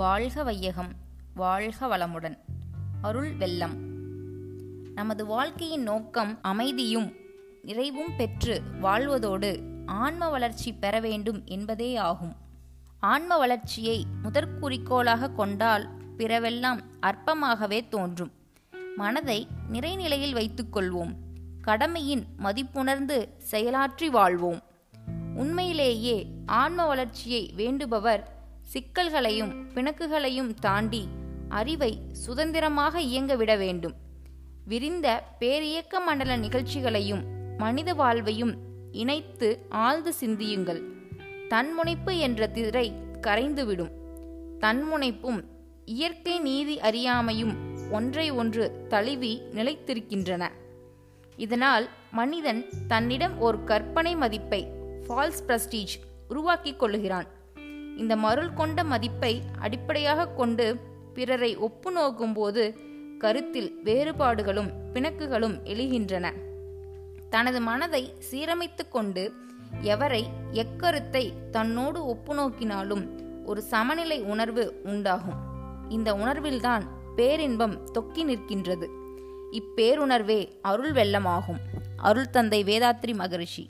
வாழ்க வையகம் வாழ்க வளமுடன். அருள் வெள்ளம். நமது வாழ்க்கையின் நோக்கம் அமைதியும் நிறைவும் பெற்று வாழ்வதோடு ஆன்ம வளர்ச்சி பெற வேண்டும் என்பதே ஆகும். ஆன்ம வளர்ச்சியை முதற் குறிக்கோளாக கொண்டால் பிறவெல்லாம் அற்பமாகவே தோன்றும். மனதை நிறைநிலையில் வைத்துக்கொள்வோம் கடமையின் மதிப்புணர்ந்து செயலாற்றி வாழ்வோம். உண்மையிலேயே ஆன்ம வளர்ச்சியை வேண்டுபவர் சிக்கல்களையும் பிணக்குகளையும் தாண்டி அறிவை சுதந்திரமாக இயங்க விட வேண்டும். விரிந்த பேரியக்க மண்டல நிகழ்ச்சிகளையும் மனித வாழ்வையும் இணைத்து ஆழ்ந்து சிந்தியுங்கள். தன்முனைப்பு என்ற திரை கரைந்துவிடும். தன்முனைப்பும் இயற்கை நீதி அறியாமையும் ஒன்றை ஒன்று தழுவி நிலைத்திருக்கின்றன. இதனால் மனிதன் தன்னிடம் ஒரு கற்பனை மதிப்பை ஃபால்ஸ் பிரஸ்டீஜ் உருவாக்கிக் கொள்ளுகிறான். இந்த மருள் கொண்ட மதிப்பை அடிப்படையாக கொண்டு பிறரை ஒப்பு நோக்கும்போது கருத்தில் வேறுபாடுகளும் பிணக்குகளும் எழுகின்றன. தனது மனதை சீரமைத்து கொண்டு எவரை எக்கருத்தை தன்னோடு ஒப்பு நோக்கினாலும் ஒரு சமநிலை உணர்வு உண்டாகும். இந்த உணர்வில்தான் பேரின்பம் தொக்கி நிற்கின்றது. இப்பேருணர்வே அருள் வெள்ளமாகும். அருள் தந்தை வேதாத்ரி மகரிஷி.